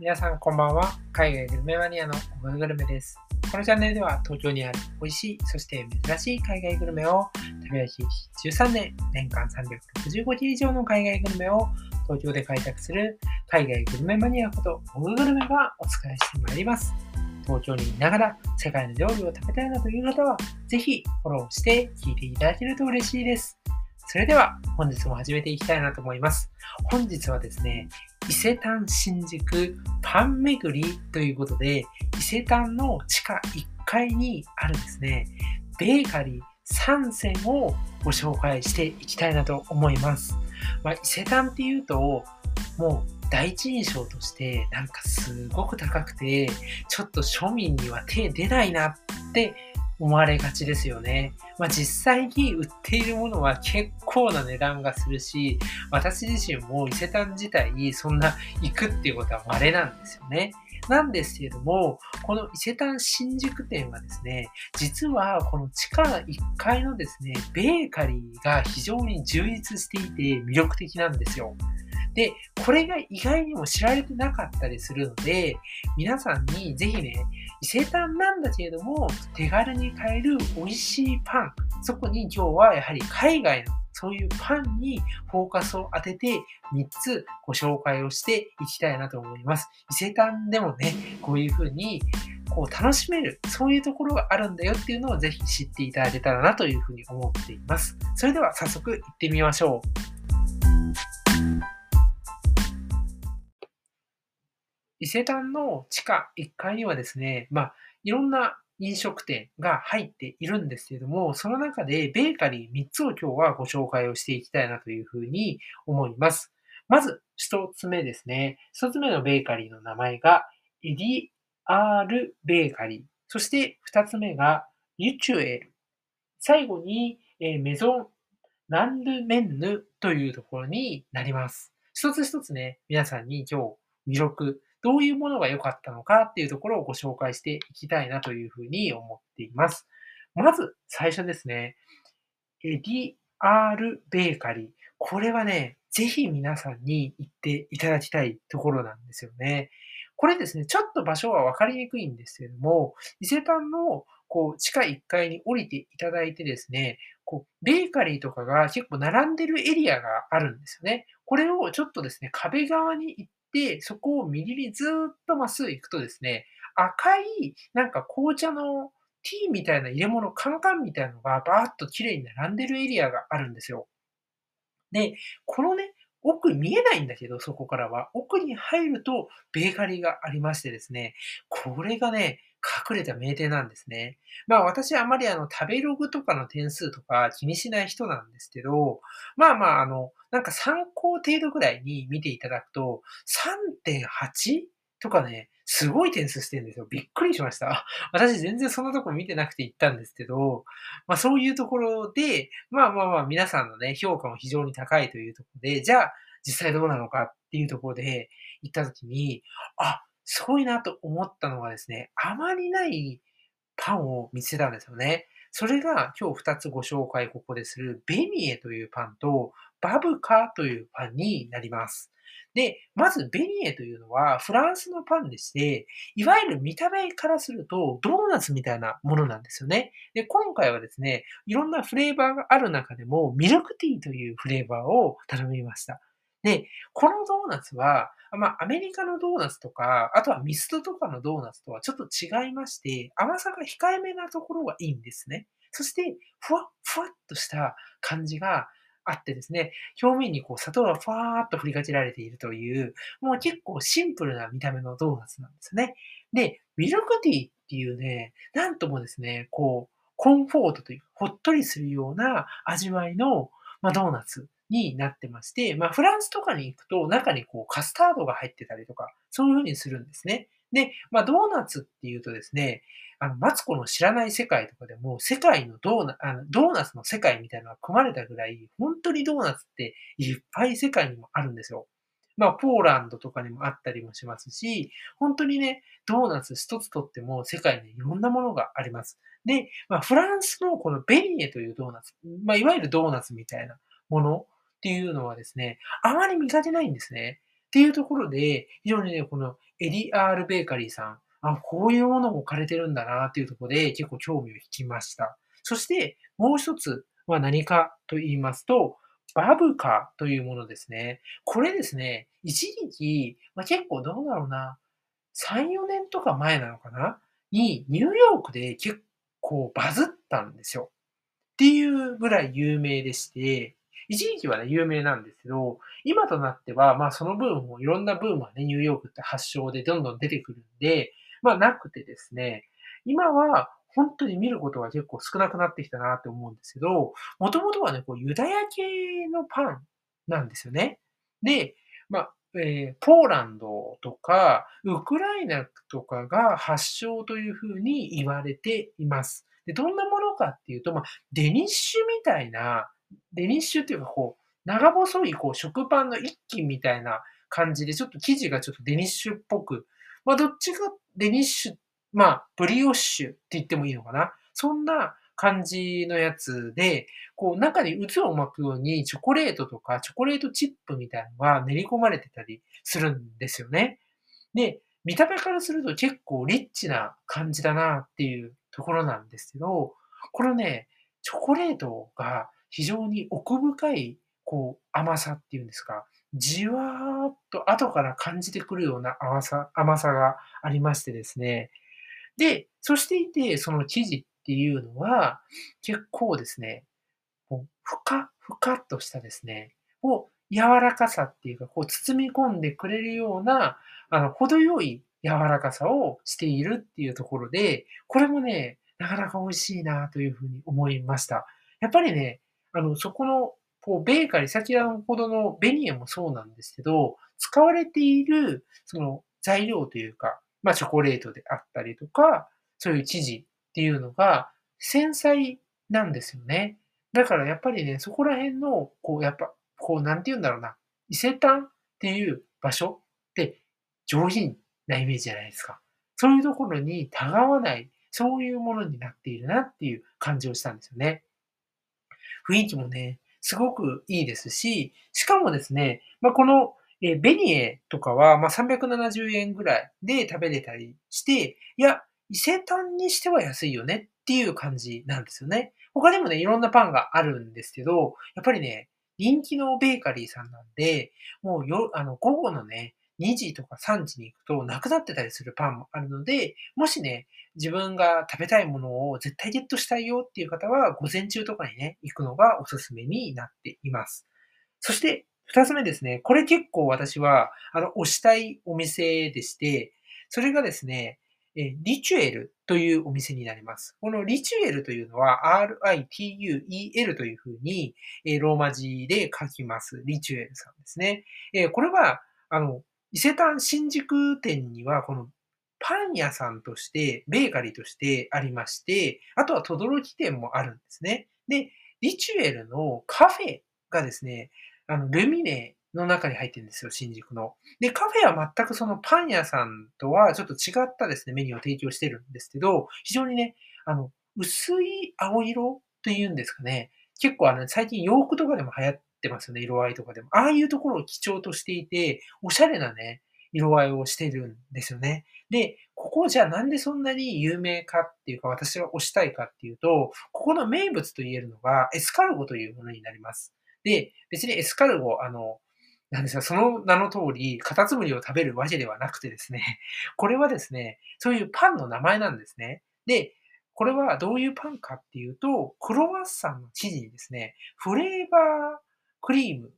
皆さんこんばんは。海外グルメマニアのオガグルメです。このチャンネルでは東京にある美味しい、そして珍しい海外グルメを食べ歩き13年、年間365日以上の海外グルメを東京で開拓する海外グルメマニアことオガグルメがお伝えしてまいります。東京にいながら世界の料理を食べたいなという方は、ぜひフォローして聞いていただけると嬉しいです。それでは本日も始めていきたいなと思います。本日はですね、伊勢丹新宿パン巡りということで、伊勢丹の地下1階にあるですね、ベーカリー3選をご紹介していきたいなと思います。まあ、伊勢丹っていうと、もう第一印象としてなんかすごく高くて、ちょっと庶民には手出ないなって思われがちですよね。まあ、実際に売っているものは結構な値段がするし、私自身も伊勢丹自体そんな行くっていうことは稀なんですよね。なんですけれども、この伊勢丹新宿店はですね、実はこの地下1階のですね、ベーカリーが非常に充実していて魅力的なんですよ。で、これが意外にも知られてなかったりするので、皆さんにぜひね、伊勢丹なんだけれども、手軽に買える美味しいパン、そこに今日はやはり海外のそういうパンにフォーカスを当てて3つご紹介をしていきたいなと思います。伊勢丹でもね、こういう風にこう楽しめる、そういうところがあるんだよっていうのをぜひ知っていただけたらなというふうに思っています。それでは早速行ってみましょう。伊勢丹の地下1階にはですね、まあ、いろんな飲食店が入っているんですけども、その中でベーカリー3つを今日はご紹介をしていきたいなというふうに思います。まず、1つ目ですね。1つ目のベーカリーの名前が、エディアールベーカリー。そして2つ目が、ユチュエル。最後に、えメゾン・ランルメンヌというところになります。一つ一つね、皆さんに今日魅力、どういうものが良かったのかっていうところをご紹介していきたいなというふうに思っています。まず最初ですね。エディアールベーカリー。これはね、ぜひ皆さんに行っていただきたいところなんですよね。これですね、ちょっと場所は分かりにくいんですけれども、伊勢丹のこう地下1階に降りていただいてですね、こうベーカリーとかが結構並んでるエリアがあるんですよね。これをちょっとですね、壁側に行って、そこを右にずっとまっすぐ行くとですね、赤いなんか紅茶のティーみたいな入れ物、カンカンみたいなのがバーッと綺麗に並んでるエリアがあるんですよ。で、このね、奥見えないんだけど、そこからは。奥に入るとベーカリーがありましてですね、これがね、隠れた名店なんですね。まあ私はあまりあの食べログとかの点数とか気にしない人なんですけど、まあまああの、なんか参考程度ぐらいに見ていただくと、3.8? とかね、すごい点数してるんですよ。びっくりしました。私全然そんなとこ見てなくて行ったんですけど、まあそういうところで、まあまあまあ皆さんのね、評価も非常に高いというところで、じゃあ実際どうなのかっていうところで行った時に、あ、すごいなと思ったのがですね、あまりないパンを見つけたんですよね。それが今日2つご紹介ここでするベニエというパンとバブカというパンになります。で、まずベニエというのはフランスのパンでして、いわゆる見た目からするとドーナツみたいなものなんですよね。で、今回はですね、いろんなフレーバーがある中でもミルクティーというフレーバーを頼みました。で、このドーナツは、まあ、アメリカのドーナツとか、あとはミストとかのドーナツとはちょっと違いまして、甘さが控えめなところがいいんですね。そして、ふわっふわっとした感じがあってですね、表面にこう砂糖がふわーっと振りかけられているという、もう結構シンプルな見た目のドーナツなんですね。で、ミルクティーっていうね、なんともですね、こう、コンフォートという、ほっとりするような味わいの、まあ、ドーナツになってまして、まあ、フランスとかに行くと中にこうカスタードが入ってたりとか、そういう風にするんですね。で、まあ、ドーナツっていうとですね、あの、マツコの知らない世界とかでも、世界のドーナあのドーナツの世界みたいなのが組まれたぐらい、本当にドーナツっていっぱい世界にもあるんですよ。まあ、ポーランドとかにもあったりもしますし、本当にね、ドーナツ一つとっても世界にいろんなものがあります。で、まあ、フランスのこのベニエというドーナツ、まあ、いわゆるドーナツみたいなものっていうのはですね、あまり見かけないんですね。っていうところで、非常にね、このエディアールベーカリーさん、あ、こういうものも置かれてるんだなっていうところで結構興味を引きました。そしてもう一つは何かと言いますと、バブカというものですね。これですね、一時期、まあ、結構どうだろうな、3、4年とか前なのかなに、ニューヨークで結構バズったんですよ。っていうぐらい有名でして、一時期はね、有名なんですけど、今となっては、まあそのブームもいろんなブームはね、ニューヨークって発祥でどんどん出てくるんで、まあなくてですね、今は本当に見ることが結構少なくなってきたなって思うんですけど、もともとはね、こうユダヤ系のパンなんですよね。で、まあ、えー、ポーランドとか、ウクライナとかが発祥というふうに言われています。で、どんなものかっていうと、まあ、デニッシュみたいな、デニッシュっていうかこう、長細いこう食パンの一斤みたいな感じで、ちょっと生地がちょっとデニッシュっぽく、まあ、どっちがデニッシュ、まあ、ブリオッシュって言ってもいいのかな。そんな感じのやつで、こう中に渦を巻くようにチョコレートとかチョコレートチップみたいなのが練り込まれてたりするんですよね。で、見た目からすると結構リッチな感じだなっていうところなんですけど、このね、チョコレートが非常に奥深いこう甘さっていうんですか、じわーっと後から感じてくるような甘さ甘さがありましてですね。で、そしていて、その生地っていうのは、結構ですね、こうふかふかっとしたですね、を柔らかさっていうか、こう包み込んでくれるような、あの、程よい柔らかさをしているっていうところで、これもね、なかなか美味しいなというふうに思いました。やっぱりね、あの、そこの、こう、ベーカリー、先ほどのベニエもそうなんですけど、使われている、その材料というか、まあ、チョコレートであったりとか、そういう生地っていうのが繊細なんですよね。だからやっぱりね、そこら辺の、こう、やっぱ、こう、なんて言うんだろうな、伊勢丹っていう場所って上品なイメージじゃないですか。そういうところにたがわない、そういうものになっているなっていう感じをしたんですよね。雰囲気もね、すごくいいですし、しかもですね、まあ、この、えベニエとかは、まあ、370円ぐらいで食べれたりして、いや、伊勢丹にしては安いよねっていう感じなんですよね。他にもね、いろんなパンがあるんですけど、やっぱりね、人気のベーカリーさんなんで、もうよ、あの、午後のね、2時とか3時に行くとなくなってたりするパンもあるので、もしね、自分が食べたいものを絶対ゲットしたいよっていう方は、午前中とかにね、行くのがおすすめになっています。そして、二つ目ですね。これ結構私は、あの、推したいお店でして、それがですね、えリチュエルというお店になります。このリチュエルというのは RITUEL というふうに、えローマ字で書きます。リチュエルさんですね。えこれは、あの、伊勢丹新宿店にはこのパン屋さんとして、ベーカリーとしてありまして、あとは轟店もあるんですね。で、リチュエルのカフェがですね、あの、ルミネの中に入ってるんですよ、新宿の。で、カフェは全くそのパン屋さんとはちょっと違ったですね、メニューを提供してるんですけど、非常にね、あの、薄い青色というんですかね。結構あの、最近洋服とかでも流行ってますよね、色合いとかでも。ああいうところを基調としていて、おしゃれなね、色合いをしてるんですよね。で、ここじゃあなんでそんなに有名かっていうか、私が推したいかっていうと、ここの名物と言えるのがエスカルゴというものになります。で、別にエスカルゴ、あの、なんですが、その名の通り、カタツムリを食べるわけではなくてですね、これはですね、そういうパンの名前なんですね。で、これはどういうパンかっていうと、クロワッサンの生地にですね、フレーバークリーム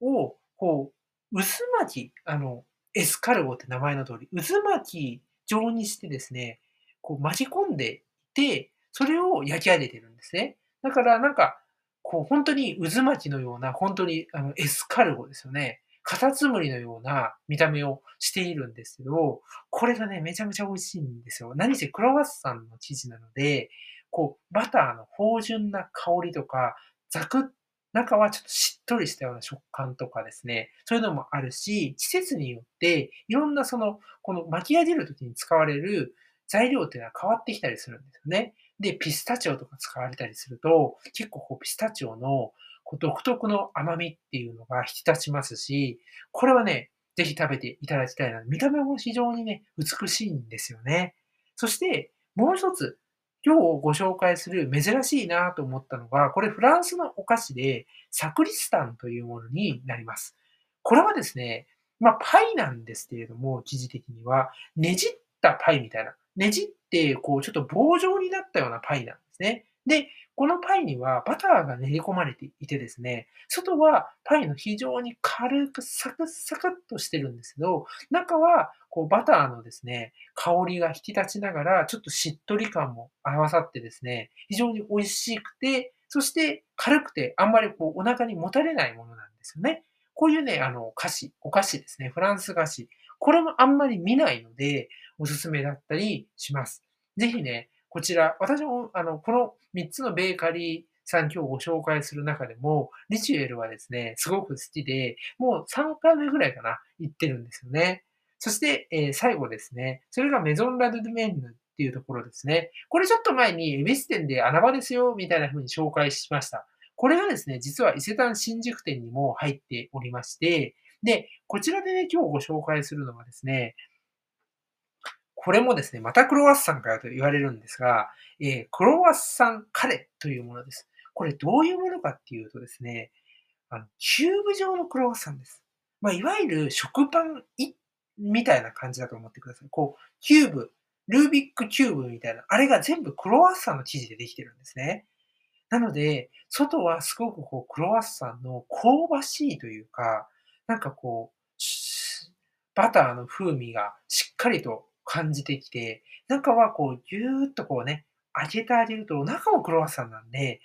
を、こう、渦巻き、あの、エスカルゴって名前の通り、渦巻き状にしてですね、こう巻き込んでいて、それを焼き上げてるんですね。だからなんか、こう、本当に渦巻きのような、本当にあのエスカルゴですよね。カタツムリのような見た目をしているんですけど、これがね、めちゃめちゃ美味しいんですよ。何せクロワッサンの生地なので、こう、バターの芳醇な香りとか、ザクッ、中はちょっとしっとりしたような食感とかですね、そういうのもあるし、季節によって、いろんなその、この巻き上げるときに使われる材料っていうのは変わってきたりするんですよね。で、ピスタチオとか使われたりすると、結構こうピスタチオのこう独特の甘みっていうのが引き立ちますし、これはね、ぜひ食べていただきたいな。見た目も非常にね、美しいんですよね。そして、もう一つ、今日ご紹介する珍しいなと思ったのが、これフランスのお菓子で、サクリスタンというものになります。これはですね、まあ、パイなんですけれども、記事的には、ねじったパイみたいな。ねじって、こう、ちょっと棒状になったようなパイなんですね。で、このパイにはバターが練り込まれていてですね、外はパイの非常に軽くサクサクっとしてるんですけど、中はこうバターのですね、香りが引き立ちながら、ちょっとしっとり感も合わさってですね、非常に美味しくて、そして軽くてあんまりこうお腹にもたれないものなんですよね。こういうね、あの、菓子、お菓子ですね。フランス菓子。これもあんまり見ないので、おすすめだったりします。ぜひね、こちら、私も、あの、この3つのベーカリーさん今日ご紹介する中でも、リチュエルはですね、すごく好きで、もう3回目ぐらいかな、行ってるんですよね。そして、えー、最後ですね、それがメゾンラドゥメンヌっていうところですね。これちょっと前に、エビス店で穴場ですよ、みたいな風に紹介しました。これがですね、実は伊勢丹新宿店にも入っておりまして、で、こちらでね、今日ご紹介するのはですね、これもですね、またクロワッサンかよと言われるんですが、えー、クロワッサンカレというものです。これどういうものかっていうとですね、あの、キューブ状のクロワッサンです。まあ、いわゆる食パンみたいな感じだと思ってください。こう、キューブ、ルービックキューブみたいな、あれが全部クロワッサンの生地でできてるんですね。なので、外はすごくこう、クロワッサンの香ばしいというか、なんかこう、バターの風味がしっかりと感じてきて、中はこう、ぎゅーっとこうね、揚げてあげると、中もクロワッサンなんで、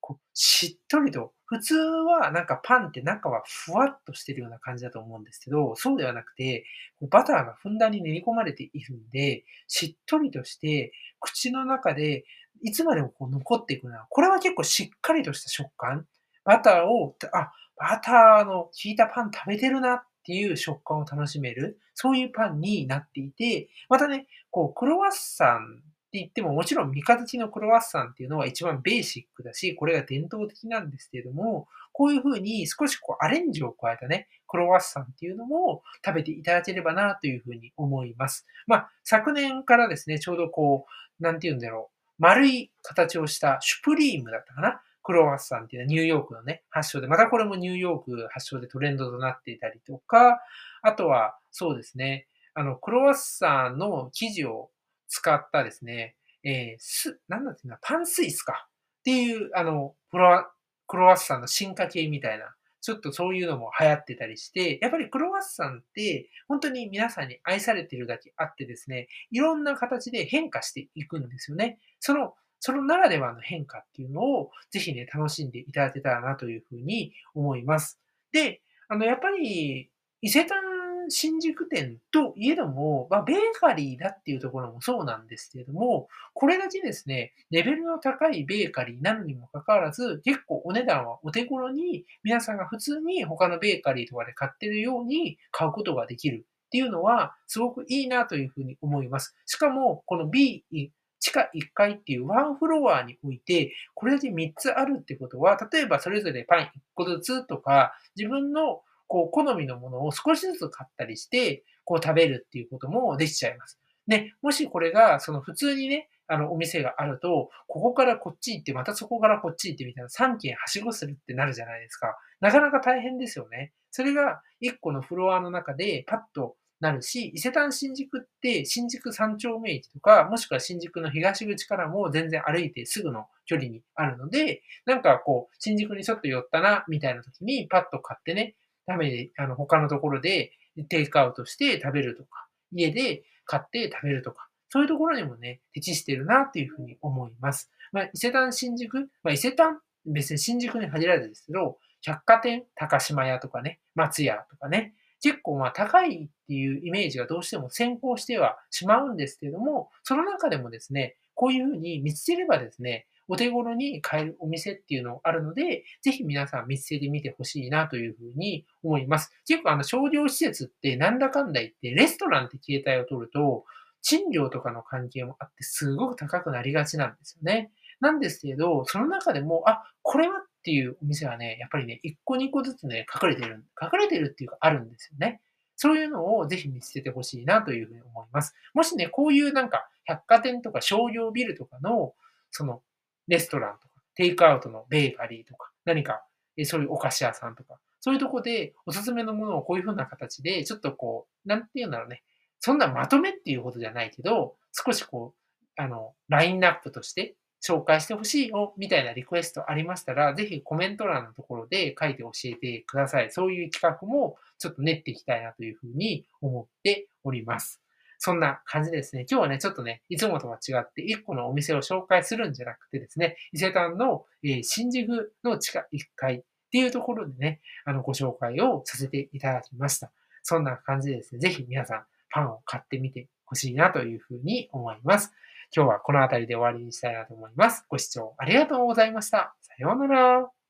こう、しっとりと、普通はなんかパンって中はふわっとしてるような感じだと思うんですけど、そうではなくて、バターがふんだんに練り込まれているんで、しっとりとして、口の中でいつまでもこう残っていくな。これは結構しっかりとした食感。バターを、あ、バターの効いたパン食べてるなっっていう食感を楽しめる、そういうパンになっていて、またね、こう、クロワッサンって言っても、もちろん三日月のクロワッサンっていうのは一番ベーシックだし、これが伝統的なんですけれども、こういう風に少しこうアレンジを加えたね、クロワッサンっていうのも食べていただければなという風に思います。まあ、昨年からですね、ちょうどこう、なんて言うんだろう、丸い形をしたシュプリームだったかな？クロワッサンっていうのはニューヨークのね、発祥で、またこれもニューヨーク発祥でトレンドとなっていたりとか、あとは、そうですね、あの、クロワッサンの生地を使ったですね、えー、す、なんだっていうのパンスイスか。っていう、あの、クロワクロワッサンの進化系みたいな、ちょっとそういうのも流行ってたりして、やっぱりクロワッサンって本当に皆さんに愛されてるだけあってですね、いろんな形で変化していくんですよね。そのそのならではの変化っていうのをぜひね、楽しんでいただけたらなというふうに思います。で、あの、やっぱり、伊勢丹新宿店といえども、まあ、ベーカリーだっていうところもそうなんですけれども、これだけですね、レベルの高いベーカリーなのにもかかわらず、結構お値段はお手頃に、皆さんが普通に他のベーカリーとかで買ってるように買うことができるっていうのは、すごくいいなというふうに思います。しかも、この B 地下1階っていうワンフロアにおいて、これだけ3つあるってことは、例えばそれぞれパン1個ずつとか、自分のこう好みのものを少しずつ買ったりして、こう食べるっていうこともできちゃいます。で、もしこれが、その普通にね、あの、お店があると、ここからこっち行って、またそこからこっち行ってみたいな3軒はしごするってなるじゃないですか。なかなか大変ですよね。それが1個のフロアの中でパッとなるし、伊勢丹新宿って新宿三丁目駅とか、もしくは新宿の東口からも全然歩いてすぐの距離にあるので、なんかこう、新宿にちょっと寄ったな、みたいな時にパッと買ってね、ダメで、あの、他のところでテイクアウトして食べるとか、家で買って食べるとか、そういうところにもね、適してるなっていうふうに思います。まあ、伊勢丹新宿、まあ、伊勢丹、別に新宿に限らずですけど、百貨店、高島屋とかね、松屋とかね、結構まあ高いっていうイメージがどうしても先行してはしまうんですけども、その中でもですね、こういうふうに見つければですね、お手頃に買えるお店っていうのがあるので、ぜひ皆さん見つけてみてほしいなというふうに思います。結構あの商業施設ってなんだかんだ言ってレストランって形態を取ると、賃料とかの関係もあってすごく高くなりがちなんですよね。なんですけど、その中でも、あ、これはっていうお店はね、やっぱりね、1個2個ずつね、隠れてる、隠れてるっていうかあるんですよね。そういうのをぜひ見つけてほしいなというふうに思います。もしね、こういうなんか百貨店とか商業ビルとかの、そのレストランとか、テイクアウトのベーカリーとか、何かそういうお菓子屋さんとか、そういうとこでおすすめのものをこういう風な形で、ちょっとこう、なんて言うんだろうね。そんなまとめっていうことじゃないけど、少しこう、あの、ラインナップとして紹介してほしいよ、みたいなリクエストありましたら、ぜひコメント欄のところで書いて教えてください。そういう企画もちょっと練っていきたいなというふうに思っております。そんな感じですね。今日はね、ちょっとね、いつもとは違って、1個のお店を紹介するんじゃなくてですね、伊勢丹の、え、新宿の地下1階っていうところでね、あの、ご紹介をさせていただきました。そんな感じでですね、ぜひ皆さん、パンを買ってみてほしいなというふうに思います。今日はこの辺りで終わりにしたいなと思います。ご視聴ありがとうございました。さようなら。